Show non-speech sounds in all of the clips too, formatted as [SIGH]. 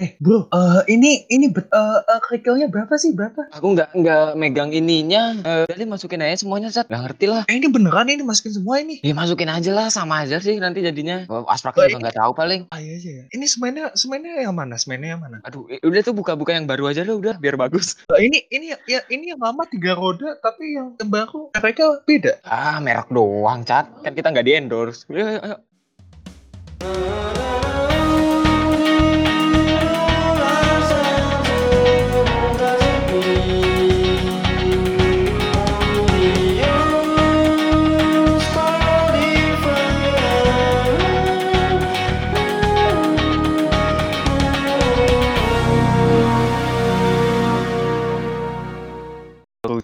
Eh bro, eh ini ini bet- eh eh, kerikilnya berapa sih berapa? Aku nggak nggak megang ininya. Eh, Jadi masukin aja semuanya, Sat. Nggak ngerti lah. Eh ini beneran ini masukin semua ini. Ya masukin aja lah, sama aja sih nanti jadinya. Oh, Asprak Oh, juga nggak tahu paling. Ah iya aja ya. Ini semennya semennya yang mana? Semennya yang mana? Aduh, eh, udah tuh buka-buka yang baru aja lah udah, biar bagus. Eh, ini ini ya ini yang lama tiga roda tapi yang yang baru mereka beda. Ah, merek doang, Cat. Kan kita nggak di endorse. Ayo, ayo.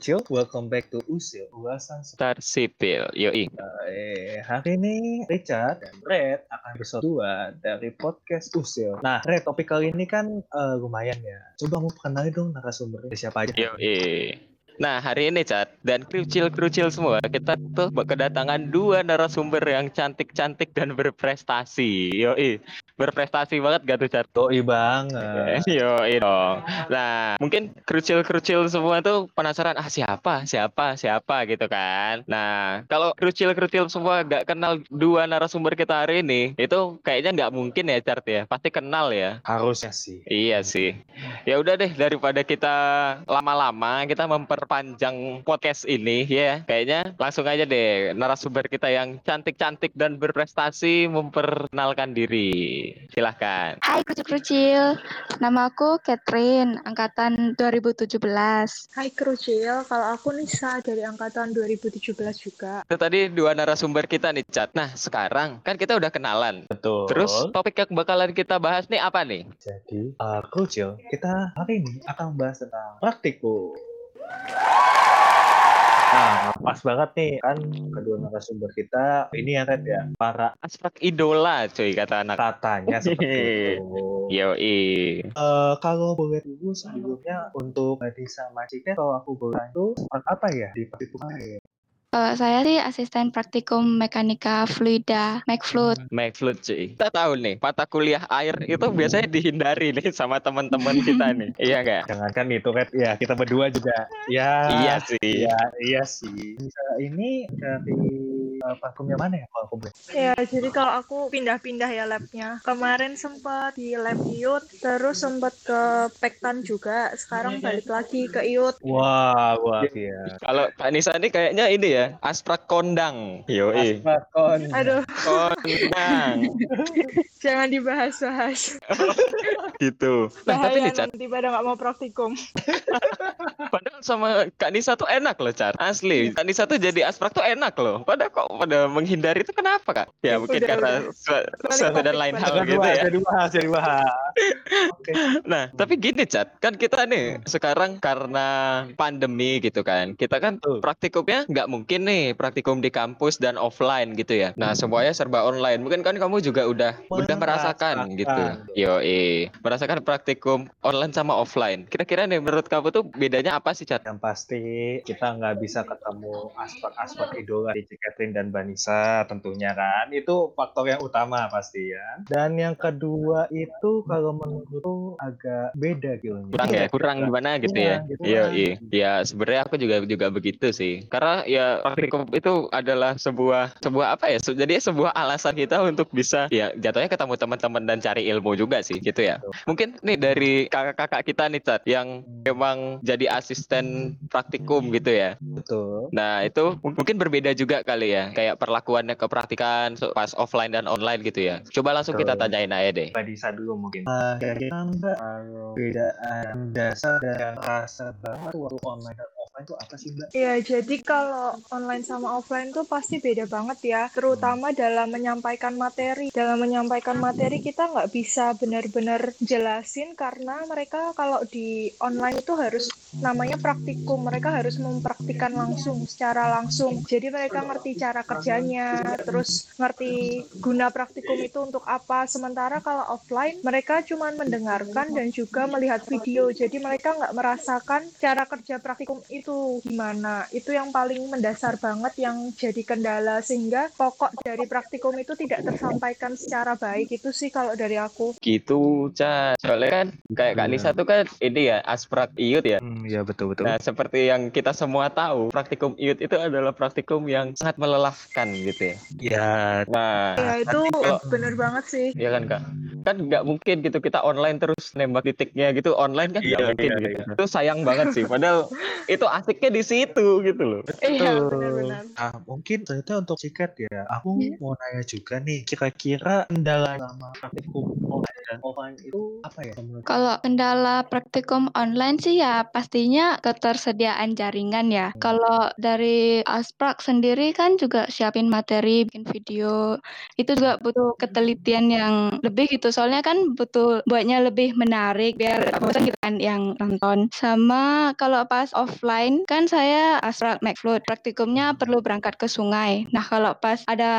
Ucil, welcome back to Usil. Ulasan Star Sipil, yoi. Eh, hari ini Richard dan Red akan bersua dari podcast Usil. Nah, Red, topik kali ini kan eh, lumayan ya. Coba mau kenalin dong narasumbernya siapa aja. Yoi. Nah, hari ini, Cat, dan krucil-krucil semua, kita tuh kedatangan dua narasumber yang cantik-cantik dan berprestasi. Yoi. Berprestasi banget gak tuh, Cat? Doi banget. [LAUGHS] Yoi dong. Nah, mungkin krucil-krucil semua tuh penasaran, ah siapa, siapa, siapa gitu kan. Nah, kalau krucil-krucil semua gak kenal dua narasumber kita hari ini, itu kayaknya nggak mungkin ya, Cart ya. Pasti kenal ya. Harusnya sih. Iya sih. Ya udah deh daripada kita lama-lama kita memperpanjang podcast ini ya. Kayaknya langsung aja deh narasumber kita yang cantik-cantik dan berprestasi memperkenalkan diri. Silahkan. Hai krucil-krucil, nama aku Catherine, angkatan 2017. Hai Krucil, kalau aku Nisa dari angkatan 2017 juga. Itu tadi dua narasumber kita nih, Cat. Nah, sekarang kan kita udah kenalan. Betul. Terus topik yang bakalan kita bahas nih apa nih? Jadi, uh, Krucil, kita hari ini akan membahas tentang praktikum. Nah, pas banget nih kan kedua narasumber kita ini ya Red ya para Aspek idola, cuy kata anak. katanya [LAUGHS] seperti itu. Yoi. Eh, kalau boleh dulu sebelumnya untuk Nisa sama Cika kalau aku boleh itu apa ya di kemarin? Eh, saya sih asisten praktikum mekanika fluida, McFluid. McFluid cuy. Kita tahu nih, mata kuliah air itu biasanya dihindari nih sama teman-teman kita [LAUGHS] nih. Iya nggak? Jangankan itu Red ya kita berdua juga ya Iya sih. Iya, iya sih. Ini dari uh, praktikum yang mana ya kalau aku boleh? Ya, jadi kalau aku pindah-pindah ya labnya. Kemarin sempat di lab IUT, terus sempat ke Pektan juga. Sekarang balik lagi ke IUT. Wah, wah iya. Kalau Kak Nisa ini kayaknya ini ya, asprak kondang. Yoi. Asprakon. Aduh, Kondang. [LAUGHS] jangan dibahas-bahas. [LAUGHS] gitu. Nah, tapi nih, Cat, nanti pada nggak mau praktikum. [LAUGHS] padahal sama Kak Nisa tuh enak loh, Cat. Asli. Kak Nisa tuh jadi asprak tuh enak loh. Padahal kok pada menghindari itu kenapa, Kak? Ya, mungkin Udah, karena suatu dan lain hal gitu dibahas, ya. jadi bahas, jadi. Oke. Nah, tapi gini, Cat. Kan kita nih sekarang karena pandemi gitu kan. Kita kan Betul. praktikumnya nggak mungkin nih praktikum di kampus dan offline gitu ya. Nah, semuanya serba online. Mungkin kan kamu juga udah udah merasakan Merasakan. gitu. Yo, merasakan praktikum online sama offline. Kira-kira nih menurut kamu tuh bedanya apa sih, Cat? Yang pasti kita nggak bisa ketemu aspek-aspek idola di Catherine dan Banisa tentunya kan. Itu faktor yang utama pasti ya. Dan yang kedua itu kalau menurutku agak beda gitu. kurang ya kurang gimana gitu Iya, ya gitu. Iya iya. Ya sebenarnya aku juga juga begitu sih. Karena ya praktikum itu adalah sebuah sebuah apa ya? Se- jadi sebuah alasan kita untuk bisa ya jatuhnya ketemu teman-teman dan cari ilmu juga sih gitu ya. Mungkin nih dari kakak-kakak kita nih Cat yang memang jadi asisten praktikum gitu ya. Betul. nah itu mungkin berbeda juga kali ya kayak perlakuannya ke praktikan so- pas offline dan online gitu ya coba langsung kita tanyain aja deh Banisa dulu mungkin. Uh, kira-kira Mbak kalau bedaan dasar dan rasa banget waktu online dan offline itu apa sih Mbak? Ya, jadi kalau online sama offline tuh pasti beda banget ya, terutama dalam menyampaikan materi. Dalam menyampaikan materi kita nggak bisa benar-benar jelasin karena mereka kalau di online itu harus namanya praktikum. Mereka harus mempraktikkan langsung, secara langsung. Jadi mereka ngerti cara kerjanya, terus ngerti guna praktikum itu untuk apa. Sementara kalau offline, mereka cuma mendengarkan dan juga melihat video. Jadi mereka nggak merasakan cara kerja praktikum itu gimana. Itu yang paling mendasar banget yang jadi kendala sehingga pokok dari praktikum itu tidak tersampaikan secara baik. Itu sih kalau dari aku. Gitu, Ca. Soalnya kan kayak Kak Iya. Nisa tuh kan ini ya, asprak IUT ya. Hmm, ya betul betul. Nah, seperti yang kita semua tahu, praktikum IUT itu adalah praktikum yang sangat melelahkan gitu ya. Ya, Nah, Ya itu kalau- bener banget sih. ya kan Kak? Kan nggak mungkin gitu kita online terus nembak titiknya gitu online kan nggak Iya, mungkin iya, gitu. Itu sayang banget sih. Padahal [LAUGHS] itu asiknya di situ gitu loh. Iya benar-benar. Ah, mungkin ternyata untuk sikat ya. Aku Iya. mau nanya juga nih, kira-kira kendala sama praktikum online offline itu apa ya? Kalau kendala praktikum online sih ya pastinya ketersediaan jaringan ya. Kalau dari Asprak sendiri kan juga siapin materi, bikin video, itu juga butuh ketelitian yang lebih gitu. Soalnya kan butuh buatnya lebih menarik biar bosan gitu kan yang nonton. Sama kalau pas offline kan saya Asprak McFloat, praktikumnya perlu berangkat ke sungai. Nah kalau pas ada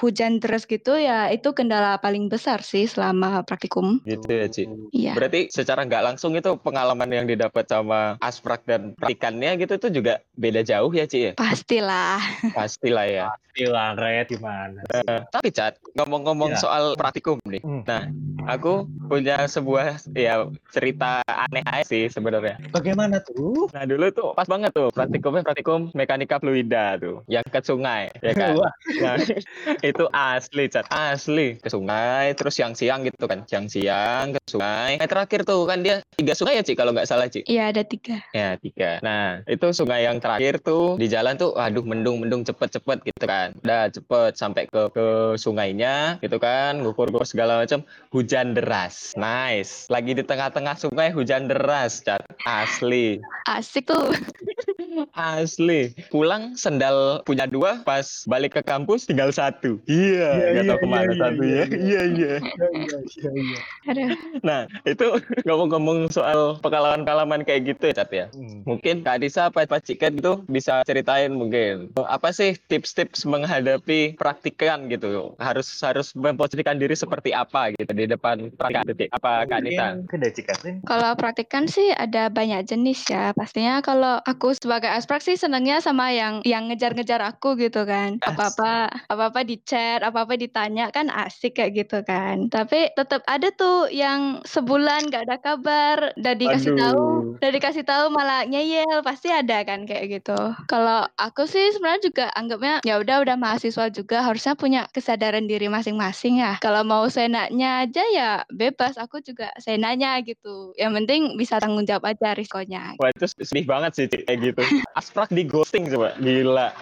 hujan deras gitu ya itu kendala paling besar sih selama praktikum. Gitu ya, Ci. Iya. Berarti secara nggak langsung itu pengalaman yang didapat sama asprak dan praktikannya gitu itu juga beda jauh ya, Ci ya? Pastilah. Pastilah ya. Gila, Red gimana? Tapi Cat, ngomong-ngomong Ya. soal praktikum nih. Hmm. Nah, aku punya sebuah ya cerita aneh aja sih sebenarnya. Bagaimana tuh? Nah, dulu tuh pas banget tuh praktikumnya praktikum mekanika fluida tuh, yang ke sungai, ya kan? [LAUGHS] Nah, [LAUGHS] itu asli, Cat. Asli ke sungai terus siang-siang gitu kan. Siang-siang ke sungai. Nah, terakhir tuh kan dia tiga sungai ya, Ci, kalau nggak salah, Ci. Iya ada tiga. Ya, tiga. Nah, itu sungai yang terakhir tuh di jalan tuh aduh mendung-mendung cepet-cepet gitu kan. Udah cepet sampai ke ke sungainya gitu kan, ngukur-ngukur segala macam. Hujan deras. Nice. Lagi di tengah-tengah sungai hujan deras, Cat. Asli. Asik tuh. Asli. Pulang sendal punya dua, pas balik ke kampus tinggal satu. Iya, Iya, nggak iya, tahu ke mana iya, satu iya, ya. Iya, iya. Iya, iya, iya, iya. Nah, itu ngomong-ngomong soal pengalaman-pengalaman kayak gitu ya, Cat ya. Hmm. Mungkin Kak Adisa apa Pak Ciket itu bisa ceritain mungkin apa sih tips-tips menghadapi praktikan gitu harus harus memposisikan diri seperti apa gitu di depan praktikan gitu. apa Kak Adisa? Ke Deci Catherine. Kalau praktikan sih ada banyak jenis ya. Pastinya kalau aku sebagai asprak sih senangnya sama yang yang ngejar-ngejar aku gitu kan. Apa-apa apa-apa di chat, apa-apa ditanya kan asik kayak gitu kan. Tapi tetap ada tuh yang sebulan gak ada kabar, udah dikasih tahu, udah dikasih tahu malah ngeyel, pasti ada kan kayak gitu. Kalau aku sih sebenarnya juga anggapnya ya udah udah mahasiswa juga harusnya punya kesadaran diri masing-masing ya. Kalau mau senaknya aja ya bebas, aku juga senaknya gitu. Yang penting bisa tanggung jawab aja risikonya. Wah itu sedih banget sih kayak gitu. [LAUGHS] Asprak di ghosting coba, gila.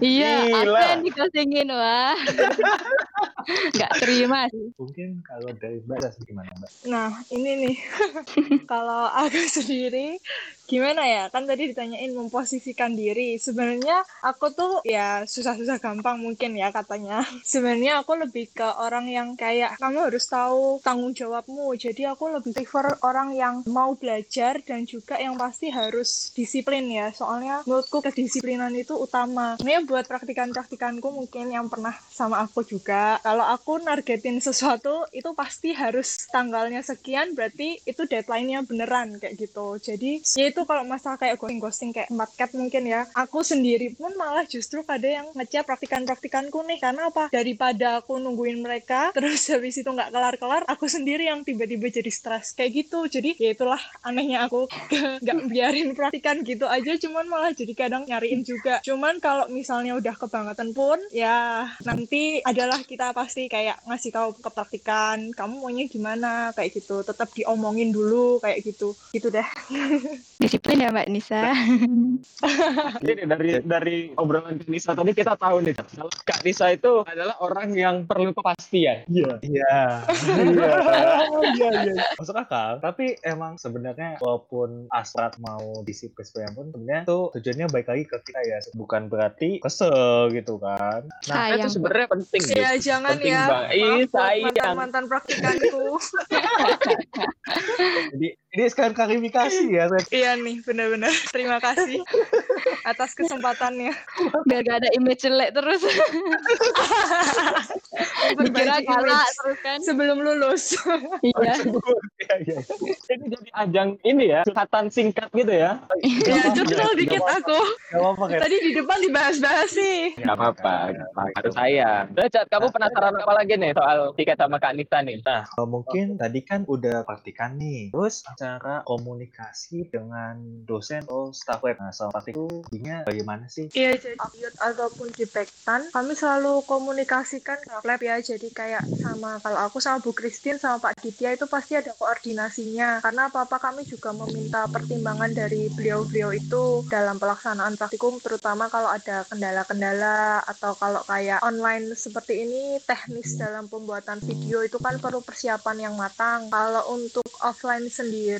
Iya, aku yang dikosingin wah. [LAUGHS] [LAUGHS] Nggak terima sih. Mungkin kalau dari Mbak gimana Mbak? Nah, ini nih. [LAUGHS] Kalau aku [LAUGHS] sendiri gimana ya? Kan tadi ditanyain memposisikan diri. Sebenarnya aku tuh ya susah-susah gampang mungkin ya katanya. [LAUGHS] Sebenarnya aku lebih ke orang yang kayak kamu harus tahu tanggung jawabmu. Jadi aku lebih prefer orang yang mau belajar dan juga yang pasti harus disiplin ya. Soalnya menurutku kedisiplinan itu utama. Ini buat praktikan-praktikanku mungkin yang pernah sama aku juga. Kalau aku nargetin sesuatu itu pasti harus tanggalnya sekian berarti itu deadline-nya beneran kayak gitu. Jadi ya itu kalau masalah kayak ghosting-ghosting kayak matcat mungkin ya. Aku sendiri pun malah justru ada yang ngecap praktikan-praktikanku nih karena apa? Daripada aku nungguin mereka [LAUGHS] terus habis itu nggak kelar-kelar, aku sendiri yang tiba-tiba jadi stres kayak gitu. Jadi ya itulah anehnya aku [LAUGHS] nggak biarin praktikan gitu aja cuman malah jadi kadang nyariin juga. Cuman kalau misalnya udah kebangetan pun ya nanti adalah kita pasti kayak ngasih tahu ke praktikan kamu maunya gimana kayak gitu tetap diomongin dulu kayak gitu gitu deh [LAUGHS] Disiplin ya Mbak Nisa. [LAUGHS] Jadi dari dari obrolan Kak Nisa tadi kita tahu nih kalau Kak Nisa itu adalah orang yang perlu kepastian. Iya. Iya. Iya, iya. Masuk akal. Tapi emang sebenarnya walaupun asrat mau disiplin sebenarnya pun sebenarnya tuh tujuannya baik lagi ke kita ya. Bukan berarti kesel gitu kan. Nah, Nah, itu Sayang. sebenarnya penting. ya gitu. jangan Penting ya banget. Ih, sayang. mantan mantan praktikanku [LAUGHS] [LAUGHS] jadi Ini sekarang klarifikasi ya. Iya nih, benar-benar. Terima kasih atas kesempatannya. Biar gak ada image jelek terus. Dikira Berbagi kalah terus kan. sebelum lulus. [LAUGHS] Iya. Iya, iya. Ini jadi ajang ini ya, curhatan singkat gitu ya. ya, curcol dikit aku. Tadi di depan dibahas-bahas sih. Gak apa-apa, harus saya. Udah, Cat, kamu penasaran apa lagi nih soal tiket sama Kak Nita nih? Nah, mungkin tadi kan udah praktikan nih. Terus cara komunikasi dengan dosen atau staff lab. Nah, soal itu intinya bagaimana sih? Iya, jadi Ayut ataupun di kami selalu komunikasikan ke lab ya. Jadi kayak sama, kalau aku sama Bu Christine sama Pak Ditya itu pasti ada koordinasinya. Karena apa-apa kami juga meminta pertimbangan dari beliau-beliau itu dalam pelaksanaan praktikum, terutama kalau ada kendala-kendala atau kalau kayak online seperti ini, teknis dalam pembuatan video itu kan perlu persiapan yang matang. Kalau untuk offline sendiri,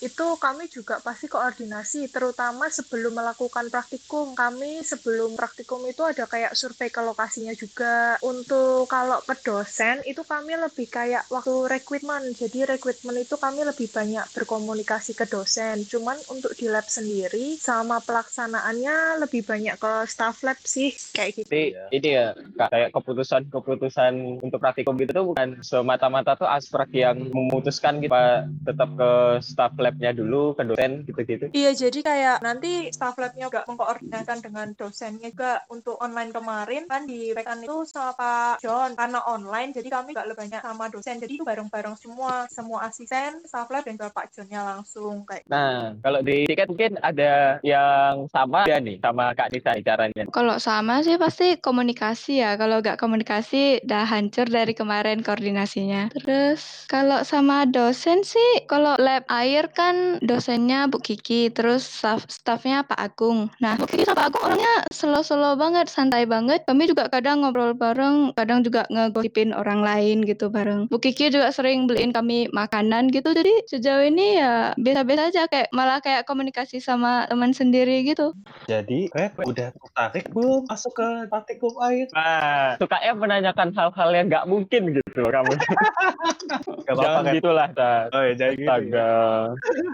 itu kami juga pasti koordinasi, terutama sebelum melakukan praktikum. Kami sebelum praktikum itu ada kayak survei ke lokasinya juga. Untuk kalau ke dosen, itu kami lebih kayak waktu rekrutmen. Jadi rekrutmen itu kami lebih banyak berkomunikasi ke dosen. Cuman untuk di lab sendiri, sama pelaksanaannya lebih banyak ke staff lab sih, kayak gitu. Jadi ini ya Kak, kayak keputusan-keputusan untuk praktikum gitu tuh bukan semata-mata tuh aspek yang memutuskan gitu Pak, tetap ke staff labnya dulu ke dosen gitu-gitu. Iya, jadi kayak nanti staff labnya juga mengkoordinasikan dengan dosennya juga untuk online kemarin kan di rekan itu sama Pak John karena online jadi kami nggak lebih banyak sama dosen jadi itu bareng-bareng semua semua asisten staff lab dan juga Pak Johnnya langsung kayak Nah, kalau di tiket mungkin ada yang sama ya nih sama Kak nih caranya. Kalau sama sih pasti komunikasi ya. Kalau nggak komunikasi udah hancur dari kemarin koordinasinya. Terus kalau sama dosen sih, kalau lab air kan dosennya Bu Kiki, terus staff staffnya Pak Agung. Nah, Bu Kiki sama Pak Agung orangnya slow-slow banget, santai banget. Kami juga kadang ngobrol bareng, kadang juga ngegosipin orang lain gitu bareng. Bu Kiki juga sering beliin kami makanan gitu. Jadi sejauh ini ya biasa-biasa aja kayak malah kayak komunikasi sama teman sendiri gitu. Jadi, Red udah tertarik belum masuk ke praktikum air? Nah, sukanya menanyakan hal-hal yang nggak mungkin gitu kamu. Gak apa-apa, Jangan Red. gitulah, Tat. Oh ya, jangan gitu. ya. Astaga.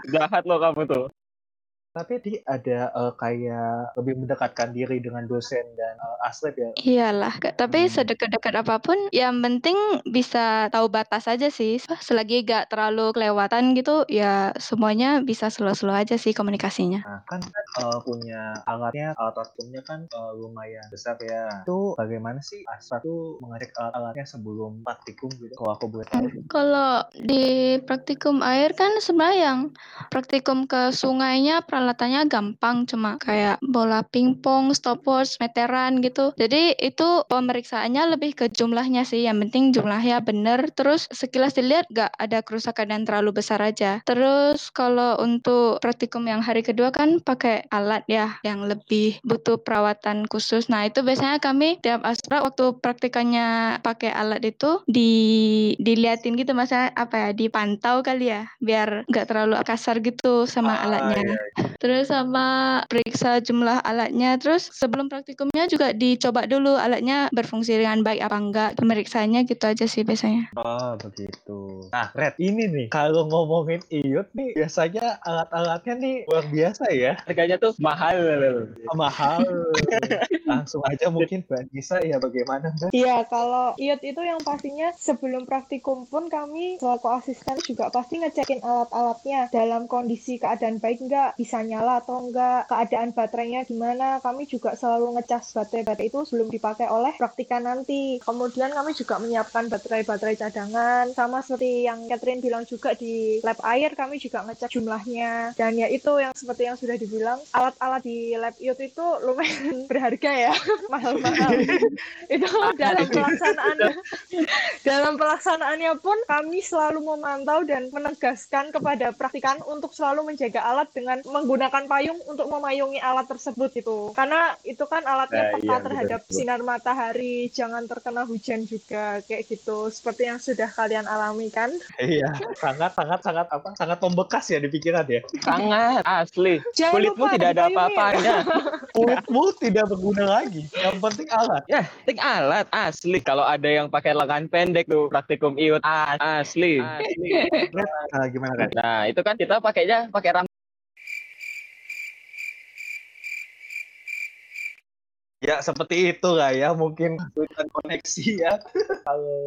Jahat lo kamu tuh. Tapi di ada eh, kayak lebih mendekatkan diri dengan dosen dan uh, aslep ya. Iyalah, Kak. tapi Hmm. sedekat-dekat apa pun, yang penting bisa tahu batas aja sih. Selagi gak terlalu kelewatan gitu, ya semuanya bisa slow-slow aja sih komunikasinya. Nah, kan eh, punya alatnya, alat praktikumnya kan eh, lumayan besar ya. Itu bagaimana sih aslep tuh mengecek alat-alatnya sebelum praktikum gitu? Kalau aku boleh tahu. Kalau di praktikum air kan sebenarnya yang praktikum ke sungainya peralatannya gampang, cuma kayak bola pingpong, stopwatch, meteran gitu. Jadi itu pemeriksaannya lebih ke jumlahnya sih. Yang penting jumlahnya bener. Terus sekilas dilihat gak ada kerusakan yang terlalu besar aja. Terus kalau untuk praktikum yang hari kedua kan pakai alat ya yang lebih butuh perawatan khusus. Nah itu biasanya kami tiap astra waktu praktikannya pakai alat itu di diliatin gitu masa apa ya dipantau kali ya biar nggak terlalu kasar gitu sama Ah, alatnya. iya, Terus sama periksa jumlah alatnya. Terus sebelum praktikumnya juga dicoba dulu alatnya berfungsi dengan baik apa enggak. Pemeriksanya gitu aja sih biasanya. Oh, begitu. Nah, Red, ini nih, kalau ngomongin iut nih, biasanya alat-alatnya nih luar biasa ya. Harganya tuh mahal. Mahal. Langsung aja mungkin Mbak Nisa ya bagaimana Mbak? Iya, kalau IOT itu yang pastinya sebelum praktikum pun kami selaku asisten juga pasti ngecekin alat-alatnya dalam kondisi keadaan baik nggak, bisa nyala atau enggak, keadaan baterainya gimana. Kami juga selalu ngecas baterai-baterai itu sebelum dipakai oleh praktikan nanti. Kemudian kami juga menyiapkan baterai-baterai cadangan, sama seperti yang Catherine bilang juga di lab air kami juga ngecek jumlahnya. Dan ya itu yang seperti yang sudah dibilang, alat-alat di lab IOT itu lumayan [LAUGHS] berharga ya, [LAUGHS] mahal-mahal. [LAUGHS] itu dalam pelaksanaannya dalam pelaksanaannya pun kami selalu memantau dan menegaskan kepada praktikan untuk selalu menjaga alat dengan menggunakan menggunakan payung untuk memayungi alat tersebut gitu. Karena itu kan alatnya Nah, peka iya, terhadap betul. sinar matahari, jangan terkena hujan juga kayak gitu. Seperti yang sudah kalian alami kan? Iya, sangat sangat sangat apa? Sangat membekas ya di pikiran ya. Sangat asli. Jangan Kulitmu lupa tidak ada dipayungin. apa-apanya. [LAUGHS] Kulitmu tidak berguna lagi. Yang penting alat. Ya, ting alat asli. Kalau ada yang pakai lengan pendek tuh praktikum iut as- asli. Nah, gimana kan? Nah, itu kan kita pakainya pakai ram Ya seperti itu lah ya mungkin kesulitan koneksi ya. [LAUGHS] kalau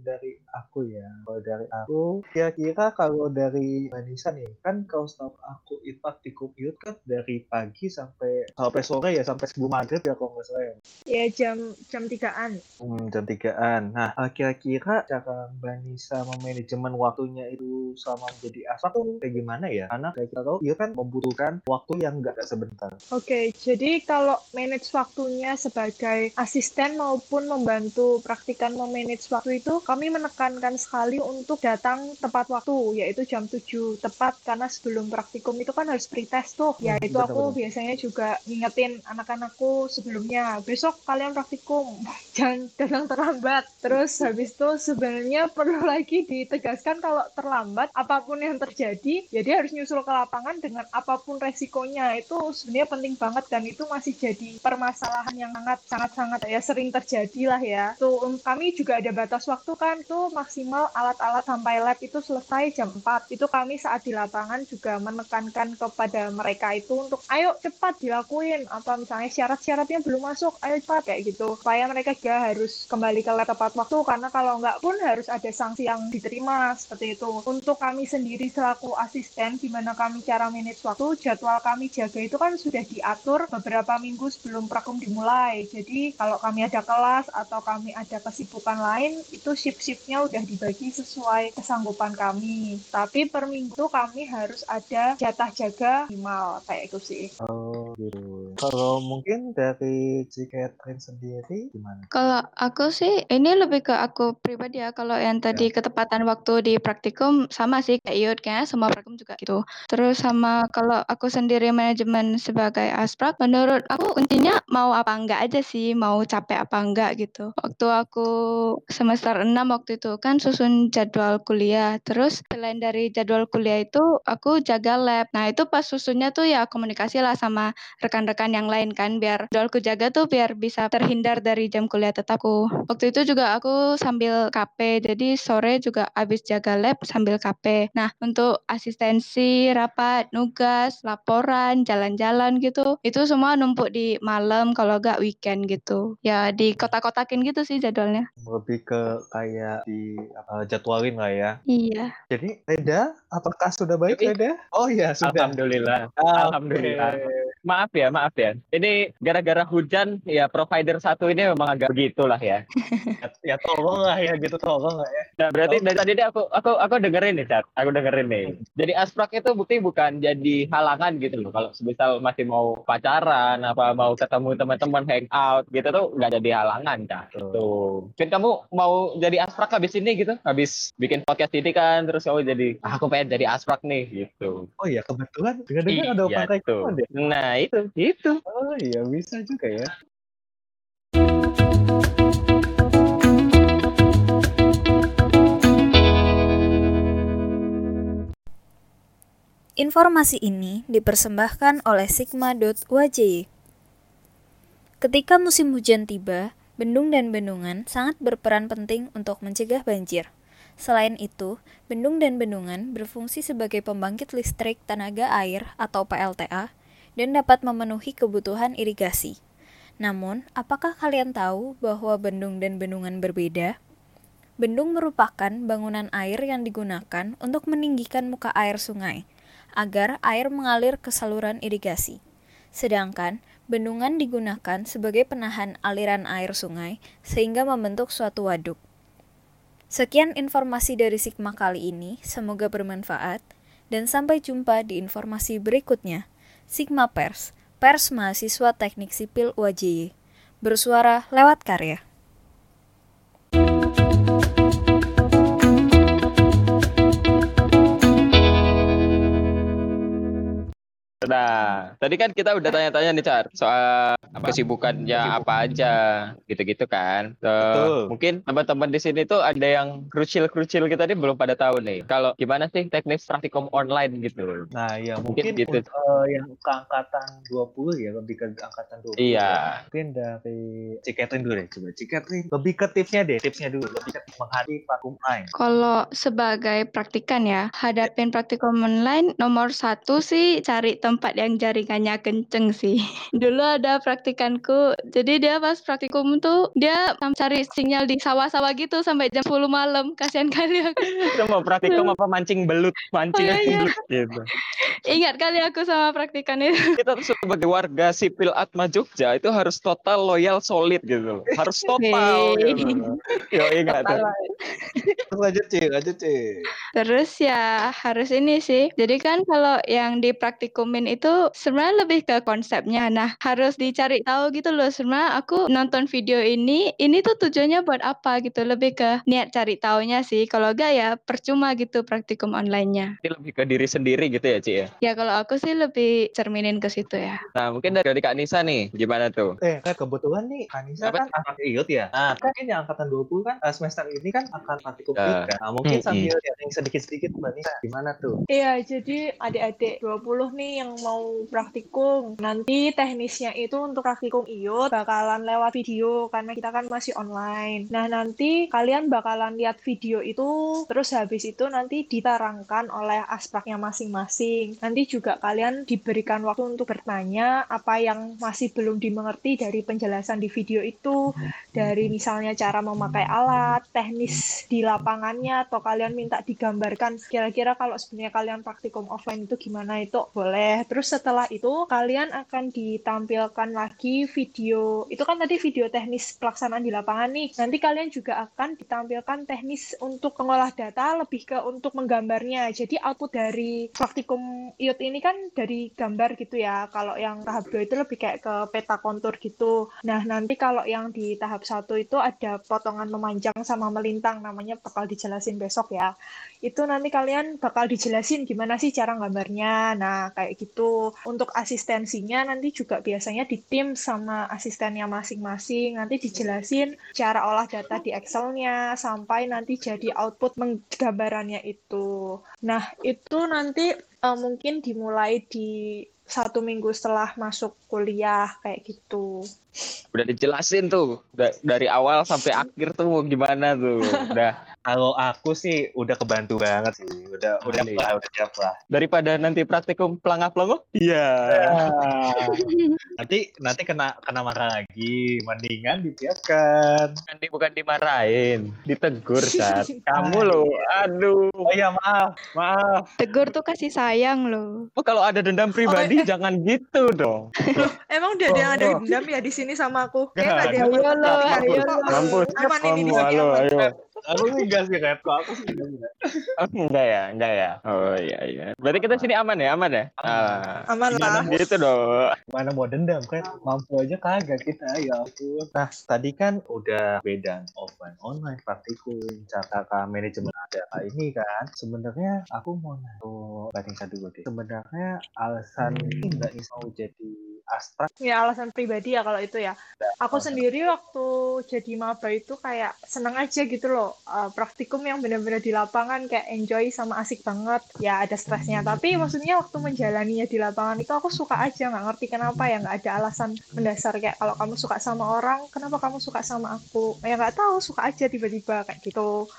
dari aku ya, kalau dari aku kira-kira kalau dari Manisa nih kan kalau setahu aku itu praktikum iut kan dari pagi sampai sampai sore ya sampai sebelum maghrib ya kalau nggak salah ya. Ya jam jam tigaan. Hmm, jam tigaan. Nah, eh, kira-kira cara Mbak Nisa memanajemen waktunya itu sama menjadi asal tuh kayak gimana ya? Karena kayak kita tahu, iya kan membutuhkan waktu yang nggak sebentar. Oke, jadi kalau manage waktunya sebagai asisten maupun membantu praktikan memanage waktu itu, kami menekankan sekali untuk datang tepat waktu, yaitu jam 7 tepat, karena sebelum praktikum itu kan harus pretest tuh. Ya, Hmm, itu betul, aku betul. biasanya juga ngingetin anak-anakku sebelumnya, besok kalian praktikum, [LAUGHS] jangan datang terlambat. Terus habis itu sebenarnya perlu [LAUGHS] lagi ditegaskan kalau terlambat, apa pun yang terjadi, ya dia harus nyusul ke lapangan dengan apa pun resikonya. Itu sebenarnya penting banget dan itu masih jadi permasalahan yang sangat sangat sangat ya sering terjadi lah ya. Tuh um, kami juga ada batas waktu kan tuh maksimal alat-alat sampai lab itu selesai jam 4. Itu kami saat di lapangan juga menekankan kepada mereka itu untuk ayo cepat dilakuin apa misalnya syarat-syaratnya belum masuk, ayo cepat kayak gitu. Supaya mereka juga harus kembali ke lab tepat waktu karena kalau nggak pun harus ada sanksi yang diterima seperti itu. Untuk kami sendiri selaku asisten gimana kami cara manage waktu, jadwal kami jaga itu kan sudah diatur beberapa minggu sebelum prakum dimulai. Jadi kalau kami ada kelas atau kami ada kesibukan lain, itu shift-shiftnya udah dibagi sesuai kesanggupan kami. Tapi per minggu kami harus ada jatah jaga minimal kayak itu sih. Oh, gitu. Kalau mungkin dari si Catherine sendiri gimana? Kalau aku sih, ini lebih ke aku pribadi ya. Kalau yang tadi ketepatan waktu di praktikum sama sih kayak Iut, kayaknya semua praktikum juga gitu. Terus sama kalau aku sendiri manajemen sebagai asprak, menurut aku kuncinya mau apa enggak aja sih, mau capek apa enggak gitu. Waktu aku semester 6 waktu itu kan susun jadwal kuliah. Terus selain dari jadwal kuliah itu aku jaga lab. Nah, itu pas susunnya tuh ya komunikasi lah sama rekan-rekan yang lain kan biar jadwalku jaga tuh biar bisa terhindar dari jam kuliah tetapku. Waktu itu juga aku sambil KP, jadi sore juga habis jaga lab sambil KP. Nah, untuk asistensi, rapat, nugas, laporan, jalan-jalan gitu, itu semua numpuk di malam kalau enggak weekend gitu. Ya di kotak-kotakin gitu sih jadwalnya. Lebih ke kayak di apa, jadwalin lah ya. Iya. Jadi Reda, apakah sudah baik. Reda? Oh iya sudah. Alhamdulillah. Oke. Alhamdulillah. Maaf ya, maaf ya. Ini gara-gara hujan ya provider satu ini memang agak begitulah ya. Ya, [LAUGHS] ya tolong lah ya gitu tolong lah ya. Nah, berarti dari tadi aku aku aku dengerin nih, Chat. Aku dengerin nih. Jadi asprak itu bukti bukan jadi halangan gitu loh. Kalau misal masih mau pacaran apa mau ketemu teman-teman hangout gitu tuh nggak jadi halangan, Cak. Tuh. Mungkin kamu mau jadi asprak habis ini gitu, habis bikin podcast ini kan terus kamu jadi ah, aku pengen jadi asprak nih gitu. Oh iya kebetulan dengar-dengar ada Iya, pakai tuh. Nah, itu, itu. Oh iya bisa juga ya. Informasi ini dipersembahkan oleh Sigma.wj. Ketika musim hujan tiba, bendung dan bendungan sangat berperan penting untuk mencegah banjir. Selain itu, bendung dan bendungan berfungsi sebagai pembangkit listrik tenaga air atau PLTA dan dapat memenuhi kebutuhan irigasi. Namun, apakah kalian tahu bahwa bendung dan bendungan berbeda? Bendung merupakan bangunan air yang digunakan untuk meninggikan muka air sungai agar air mengalir ke saluran irigasi. Sedangkan bendungan digunakan sebagai penahan aliran air sungai sehingga membentuk suatu waduk. Sekian informasi dari Sigma kali ini, semoga bermanfaat dan sampai jumpa di informasi berikutnya. Sigma Pers, Pers Mahasiswa Teknik Sipil UAJY, bersuara lewat karya. Nah, tadi kan kita udah tanya-tanya nih, Car, soal kesibukannya apa aja, gitu-gitu kan. Eh, Betul. mungkin teman-teman di sini tuh ada yang krucil-krucil kita nih belum pada tahu nih. Kalau gimana sih teknis praktikum online gitu. Nah, ya Mungkin mungkin, gitu. untuk, eh, yang ke angkatan 20 ya, lebih ke angkatan 20. Iya. ya. Mungkin dari Cik Catherine dulu deh, coba Cik Catherine. Lebih ke tipsnya deh, tipsnya dulu. Lebih ke menghadapi praktikum online. Kalau sebagai praktikan ya, hadapin praktikum online nomor satu sih cari tempat yang jaringannya kenceng sih. [LAUGHS] Dulu ada praktikanku, jadi dia pas praktikum tuh dia cari sinyal di sawah-sawah gitu sampai jam 10 malam. [LAUGHS] Kasihan kali aku. Itu mau praktikum apa mancing belut, mancing Oh, iya, belut gitu. [LAUGHS] Ingat kali aku sama praktikan itu. Kita tuh sebagai warga sipil Atma Jogja itu harus total loyal solid gitu. Harus total Hei. gitu. Yo ingat tuh. Lanjut Cik, lanjut Cik. Terus ya harus ini sih. Jadi kan kalau yang di praktikumin itu sebenarnya lebih ke konsepnya. Nah, harus dicari tahu gitu loh. Sebenarnya aku nonton video ini, ini tuh tujuannya buat apa gitu. Lebih ke niat cari taunya sih. Kalau enggak ya percuma gitu praktikum online-nya. Ini lebih ke diri sendiri gitu ya, Ci ya. Ya kalau aku sih lebih cerminin ke situ ya. Nah, mungkin dari Kak Nisa nih, gimana tuh? Eh, kan kebetulan nih, Anissa Apa? kan angkatan IUT ya. Nah, kan ini angkatan 20 kan eh, semester ini kan akan praktikum Ya. Kan. Nah, mungkin Mm-mm. sambil sharing sedikit-sedikit Mbak Nisa, gimana tuh? Iya, jadi adik-adik 20 nih yang mau praktikum. Nanti teknisnya itu untuk praktikum IUT bakalan lewat video karena kita kan masih online. Nah, nanti kalian bakalan lihat video itu, terus habis itu nanti diterangkan oleh aspraknya masing-masing. Nanti juga kalian diberikan waktu untuk bertanya apa yang masih belum dimengerti dari penjelasan di video itu, dari misalnya cara memakai alat, teknis di lapangannya, atau kalian minta digambarkan kira-kira kalau sebenarnya kalian praktikum offline itu gimana itu boleh. Terus setelah itu kalian akan ditampilkan lagi video, itu kan tadi video teknis pelaksanaan di lapangan nih. Nanti kalian juga akan ditampilkan teknis untuk mengolah data lebih ke untuk menggambarnya. Jadi output dari praktikum IUT ini kan dari gambar gitu ya. Kalau yang tahap 2 itu lebih kayak ke peta kontur gitu. Nah, nanti kalau yang di tahap satu itu ada potongan memanjang sama melintang namanya bakal dijelasin besok ya. Itu nanti kalian bakal dijelasin gimana sih cara gambarnya. Nah, kayak gitu. Untuk asistensinya nanti juga biasanya di tim sama asistennya masing-masing. Nanti dijelasin cara olah data di Excel-nya sampai nanti jadi output menggambarannya itu. Nah, itu nanti eh, mungkin dimulai di satu minggu setelah masuk kuliah kayak gitu. Udah dijelasin tuh da- dari awal sampai akhir tuh gimana tuh. Udah Kalau aku sih udah kebantu banget sih. Udah udah Aneh. lah, udah siap lah. daripada nanti praktikum pelangap-pelangap. Iya. [LAUGHS] nanti nanti kena kena marah lagi. Mendingan disiapkan. Bukan, di- bukan dimarahin, ditegur saat [LAUGHS] kamu loh. Aduh. Oh iya maaf, maaf. Tegur tuh kasih sayang loh. Oh, kalau ada dendam pribadi jangan gitu dong. Emang udah ada yang ada dendam ya di sini sama aku? Kayaknya nggak ada yang Ayo lo, ayo lo. Aman. ayo. Aku sih enggak sih, Red. Kok aku sih enggak. enggak. Oh, enggak ya, enggak ya. Oh iya iya. Berarti kita sini aman ya, aman ya? Ah. Aman lah. Gitu dong. Mana mau dendam kan? Mampu aja kagak kita, ya ampun. Nah, tadi kan udah beda offline online praktikum, cara ke manajemen ada ini kan. Sebenarnya aku mau nanya Mbak Nisa dulu deh. Sebenarnya alasan ini Mbak Nisa mau jadi astrak Ya alasan pribadi ya kalau itu ya. Aku sendiri waktu jadi maba itu kayak seneng aja gitu loh. Eh, praktikum yang benar-benar di lapangan kayak enjoy sama asik banget. Ya ada stresnya. Tapi maksudnya waktu menjalaninya di lapangan itu aku suka aja. nggak ngerti kenapa ya. nggak ada alasan mendasar kayak kalau kamu suka sama orang, kenapa kamu suka sama aku? Ya nggak tahu, suka aja tiba-tiba kayak gitu.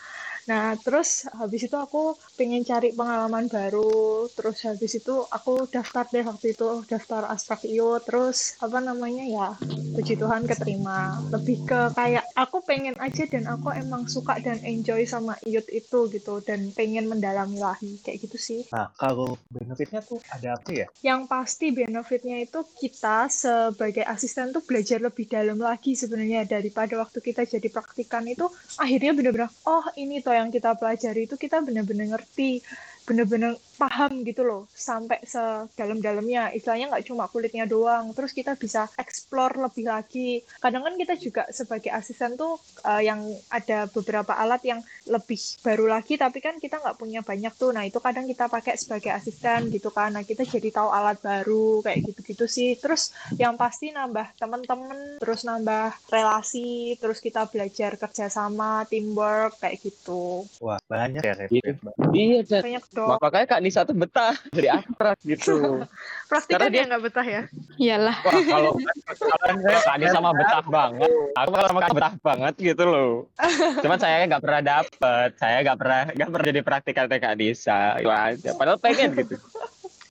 Nah, terus habis itu aku pengen cari pengalaman baru. Terus habis itu aku daftar deh waktu itu, daftar Asprak IO. Terus apa namanya ya, puji Tuhan keterima. Lebih ke kayak aku pengen aja dan aku emang suka dan enjoy sama IUT itu gitu. Dan pengen mendalami lagi, kayak gitu sih. Nah, kalau benefitnya tuh ada apa ya? Yang pasti benefitnya itu kita sebagai asisten tuh belajar lebih dalam lagi sebenarnya daripada waktu kita jadi praktikan itu akhirnya bener-bener oh ini toh yang kita pelajari itu kita bener-bener ngerti bener-bener paham gitu loh sampai sedalam-dalamnya. Istilahnya nggak cuma kulitnya doang terus kita bisa explore lebih lagi. Kadang kan kita juga sebagai asisten tuh uh, yang ada beberapa alat yang lebih baru lagi tapi kan kita nggak punya banyak tuh. Nah itu kadang kita pakai sebagai asisten gitu kan. Nah kita jadi tahu alat baru kayak gitu-gitu sih. Terus yang pasti nambah temen-temen terus nambah relasi terus kita belajar kerjasama teamwork kayak gitu. Wah, banyak ya Iya. Iya, banyak dong. Makanya Kak Nisa tuh betah [LAUGHS] dari akrab gitu. [LAUGHS] praktikan Karena dia- nggak betah ya Iyalah. Wah, kalau kalau saya mah betah banget. Aku kalau sama Kak betah banget gitu loh. [LAUGHS] Cuman saya nggak pernah dapet. Saya nggak pernah nggak pernah jadi praktikan Kak Nisa. Itu aja. Padahal pengen gitu.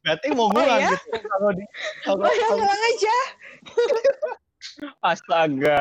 Berarti mau ngulang ya? gitu kalau di kalau, oh ya kalau- ngulang aja Astaga.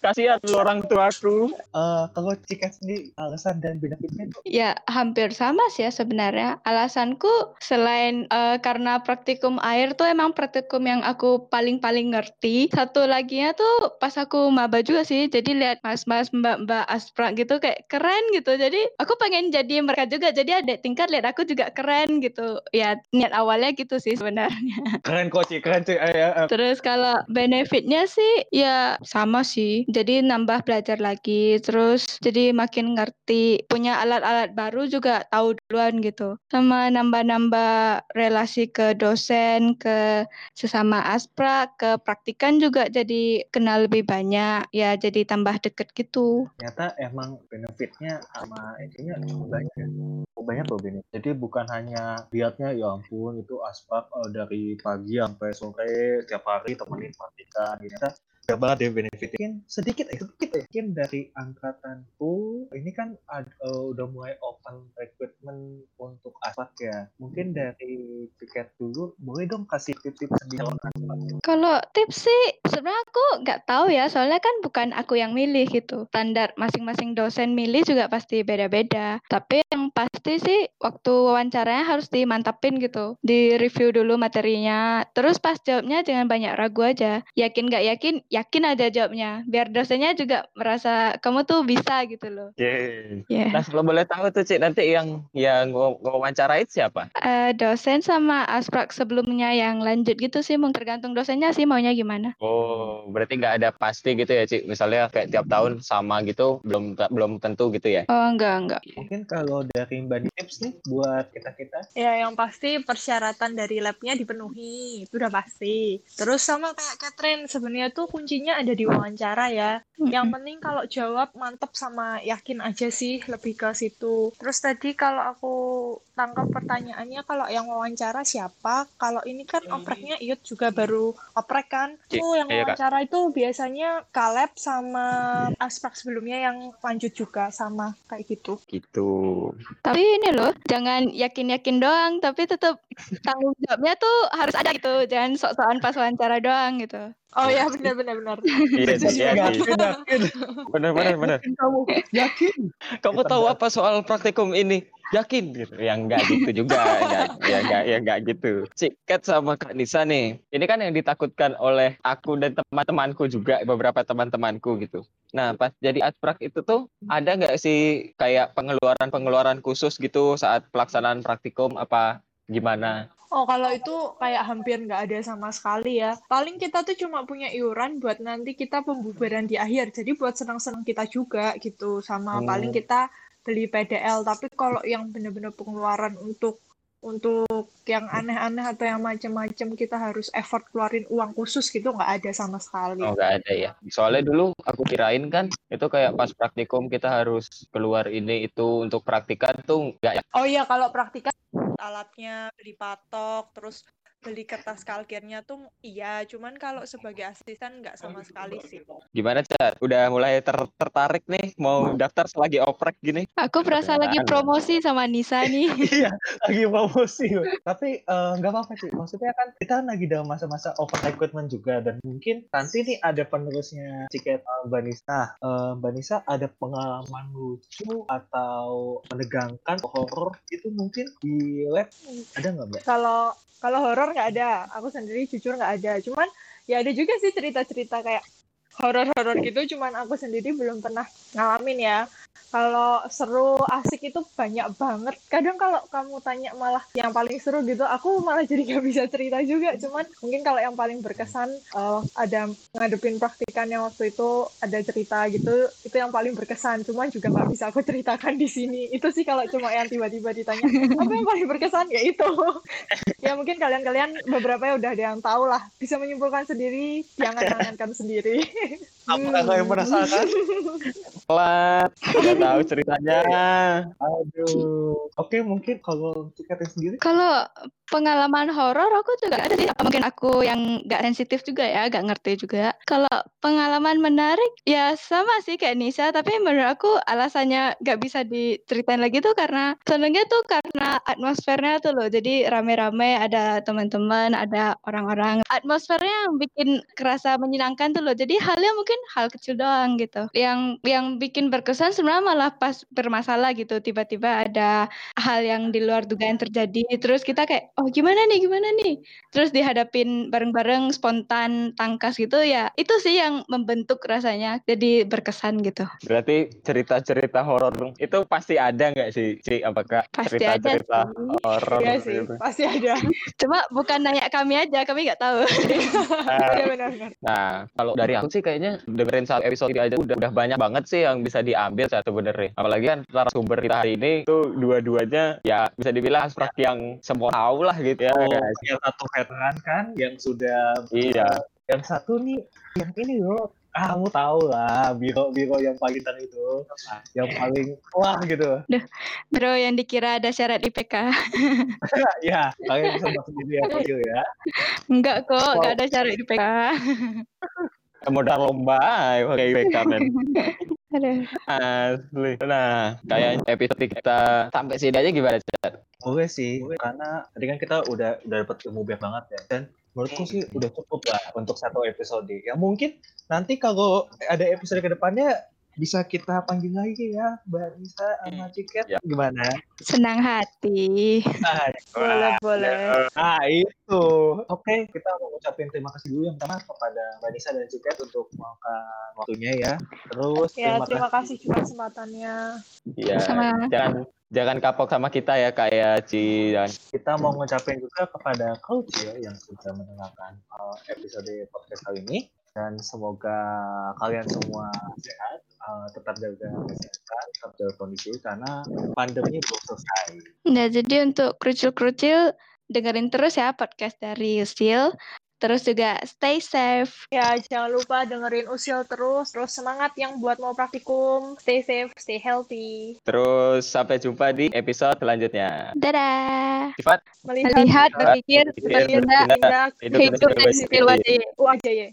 Kasihan lu orang tuaku. eh, kalau Cika sendiri alasan dan benefitnya itu Ya, hampir sama sih ya sebenarnya. Alasanku selain eh, karena praktikum air tuh emang praktikum yang aku paling-paling ngerti. Satu laginya tuh pas aku maba juga sih. Jadi lihat mas-mas, mbak-mbak asprak gitu kayak keren gitu. Jadi aku pengen jadi mereka juga. Jadi adik tingkat lihat aku juga keren gitu. Ya, niat awalnya gitu sih sebenarnya. keren kok Cik, keren Cik. Eh. Terus kalau benefitnya sih ya sama sih. Jadi nambah belajar lagi. Terus jadi makin ngerti. Punya alat-alat baru juga tahu duluan gitu. Sama nambah-nambah relasi ke dosen, ke sesama aspra, ke praktikan juga jadi kenal lebih banyak. Ya jadi tambah deket gitu. ternyata emang benefitnya sama intinya banyak ya. Banyak loh benefit. Jadi bukan hanya lihatnya ya ampun itu aspek eh, dari pagi sampai sore tiap hari temenin praktikan gitu. Ternyata banyak banget ya benefitnya. Mungkin sedikit ya, sedikit ya. Mungkin dari angkatanku ini kan ad- eh, udah mulai open recruitment untuk aspek ya. Mungkin dari tiket dulu boleh dong kasih tips-tips sedikit aspek. Kalau tips sih sebenarnya aku nggak tahu ya, soalnya kan bukan aku yang milih gitu. Standar masing-masing dosen milih juga pasti beda-beda. Tapi yang pasti sih waktu wawancaranya harus dimantapin gitu, di review dulu materinya. Terus pas jawabnya jangan banyak ragu aja. Yakin nggak yakin, yakin aja jawabnya. Biar dosennya juga merasa kamu tuh bisa gitu loh. Yeay. Ya. Nah, kalau boleh tahu tuh, Cik, nanti yang yang ngawancarain siapa? Eh, dosen sama asprak sebelumnya yang lanjut gitu sih, mungkin tergantung dosennya sih maunya gimana. Oh, berarti nggak ada pasti gitu ya, Cik. Misalnya kayak tiap tahun sama gitu, belum belum tentu gitu ya. Oh enggak enggak. Mungkin kalau dari Mbak tips nih buat kita-kita Ya, yang pasti persyaratan dari labnya dipenuhi, itu udah pasti. Terus sama kayak Catherine, sebenarnya tuh kuncinya ada di wawancara ya. Yang penting kalau jawab mantep sama yakin aja sih, lebih ke situ. Terus tadi kalau aku tangkap pertanyaannya, kalau yang wawancara siapa? Kalau ini kan opreknya Iut juga baru oprek kan. Tuh yang iya, Kak. wawancara itu biasanya Kaleb sama aspek sebelumnya yang lanjut juga sama kayak gitu. Gitu. Tapi ini loh, jangan yakin-yakin doang, tapi tetap tanggung jawabnya tuh harus ada gitu. Jangan sok-sokan pas wawancara doang gitu. Oh ya, benar-benar benar. Iya, Cik, yakin. yakin Bener, bener, bener. kamu yakin Kamu tahu apa soal praktikum ini? Yakin gitu. Ya enggak gitu juga. Ya enggak, ya enggak gitu. Ciket sama Kak Nisa nih. Ini kan yang ditakutkan oleh aku dan teman-temanku juga, beberapa teman-temanku gitu. Nah, pas jadi asprak itu tuh ada nggak sih kayak pengeluaran-pengeluaran khusus gitu saat pelaksanaan praktikum apa gimana? Oh, kalau itu kayak hampir nggak ada sama sekali ya. Paling kita tuh cuma punya iuran buat nanti kita pembubaran di akhir. Jadi buat senang-senang kita juga gitu. Sama Hmm. paling kita beli PDL. Tapi kalau yang benar-benar pengeluaran untuk untuk yang aneh-aneh atau yang macam-macam kita harus effort keluarin uang khusus gitu nggak ada sama sekali. Oh, nggak ada ya. Soalnya dulu aku kirain kan itu kayak pas praktikum kita harus keluar ini itu untuk praktikan tuh nggak ya. Oh iya, kalau praktikan alatnya beli patok, terus beli kertas [LAUGHS] kalkirnya tuh iya, cuman kalau sebagai asisten nggak sama sekali sih. Gimana, Cat? Udah mulai ter- tertarik nih mau daftar selagi oprek gini? Aku berasa lagi promosi sama Nisa nih. [LAUGHS] iya lagi promosi tapi eh, nggak apa-apa sih maksudnya kan kita lagi dalam masa-masa open recruitment juga dan mungkin nanti nih ada penerusnya Ciket eh, Mbak Nisa Eh, Mbak Nisa ada pengalaman lucu atau menegangkan horor itu mungkin di lab ada nggak Mbak? Kalau kalau horor nggak ada, aku sendiri jujur nggak ada. Cuman ya ada juga sih cerita-cerita kayak horor-horor gitu, cuman aku sendiri belum pernah ngalamin ya. Kalau seru, asik itu banyak banget. Kadang kalau kamu tanya malah yang paling seru gitu, aku malah jadi [LAUGHS] gak bisa cerita juga. Cuman mungkin kalau yang paling berkesan uh, ada ngadepin praktikan yang waktu itu ada cerita gitu, itu yang paling berkesan. Cuman juga nggak bisa aku ceritakan di sini. Itu sih kalau cuma yang tiba-tiba ditanya apa yang paling berkesan ya itu. [LAUGHS] ya mungkin kalian-kalian beberapa ya udah ada yang tahu lah. Bisa menyimpulkan sendiri, jangan [LAUGHS] jangankan sendiri. Apakah kalian merasakan? Pelat, nggak tahu ceritanya. Aduh. Oke, mungkin kalau Cikatin sendiri Kalau pengalaman horor aku juga ada sih. Mungkin aku yang gak sensitif juga ya, gak ngerti juga. Kalau pengalaman menarik ya sama sih kayak Nisa, tapi menurut aku alasannya gak bisa diceritain lagi tuh karena senengnya tuh karena atmosfernya tuh loh. Jadi rame-rame ada teman-teman, ada orang-orang. Atmosfernya yang bikin kerasa menyenangkan tuh loh. Jadi halnya mungkin hal kecil doang gitu. Yang yang bikin berkesan sebenarnya malah pas bermasalah gitu. Tiba-tiba ada hal yang di luar dugaan terjadi. Terus kita kayak, oh gimana nih, gimana nih? Terus dihadapin bareng-bareng spontan tangkas gitu ya. Itu sih yang membentuk rasanya jadi berkesan gitu. Berarti cerita-cerita horor itu pasti ada nggak sih? Ci, apakah Pasti ada cerita-cerita horor Iya sih, gitu? pasti ada. [LAUGHS] Cuma bukan nanya kami aja, kami nggak tahu. Nah, [LAUGHS] Benar-benar. Nah, kalau dari aku sih kayaknya dengerin satu episode aja udah, udah banyak banget sih yang bisa diambil sebenarnya. Apalagi kan narasumber kita hari ini tuh dua-duanya ya bisa dibilang aspek yang semua tahu lah gitu ya. Oh, guys. yang satu veteran kan, yang sudah Iya. yang satu nih, yang ini loh. Ah, kamu tahu lah, biro-biro yang paling pintar itu, yang paling wah gitu. Bro, yang dikira ada syarat IPK. [LAUGHS] ya, kalian bisa masuk sendiri ya, kecil ya. Enggak kok, enggak ada syarat IPK. Modal lomba ayo pakai IPK men. [LAUGHS] Aduh. Asli. Nah, kayak episode kita sampai sini aja gimana, Cat? Boleh sih, karena tadi kan kita udah udah dapat ilmu banyak banget ya. Dan menurutku sih udah cukup lah untuk satu episode. Ya mungkin nanti kalau ada episode ke depannya bisa kita panggil lagi ya, Mbak Nisa sama Ciket. Ya. Gimana? Senang hati. Nah, Boleh, boleh. Nah itu, oke kita mau ucapin terima kasih dulu yang pertama kepada Mbak Nisa dan Ciket untuk meluangkan waktunya ya. Terus Ya, terima kasih juga kesempatannya. Iya. Sama. Jangan jangan kapok sama kita ya kayak Ci dan kita mau ngucapin juga kepada coach ya yang sudah mendengarkan uh, episode podcast kali ini dan semoga kalian semua sehat, uh, tetap jaga kesehatan, tetap jaga kondisi karena pandemi belum selesai. Nah, jadi untuk kerucil-kerucil dengerin terus ya podcast dari Usil. Terus juga stay safe. Ya, jangan lupa dengerin Usil terus. Terus semangat yang buat mau praktikum. Stay safe, stay healthy. terus sampai jumpa di episode selanjutnya. Dadah. Sifat Melihat, Melihat, berpikir, berpikir, bertindak, tindak, hidup hidup dan sebaik sipil wajib. wajah ya.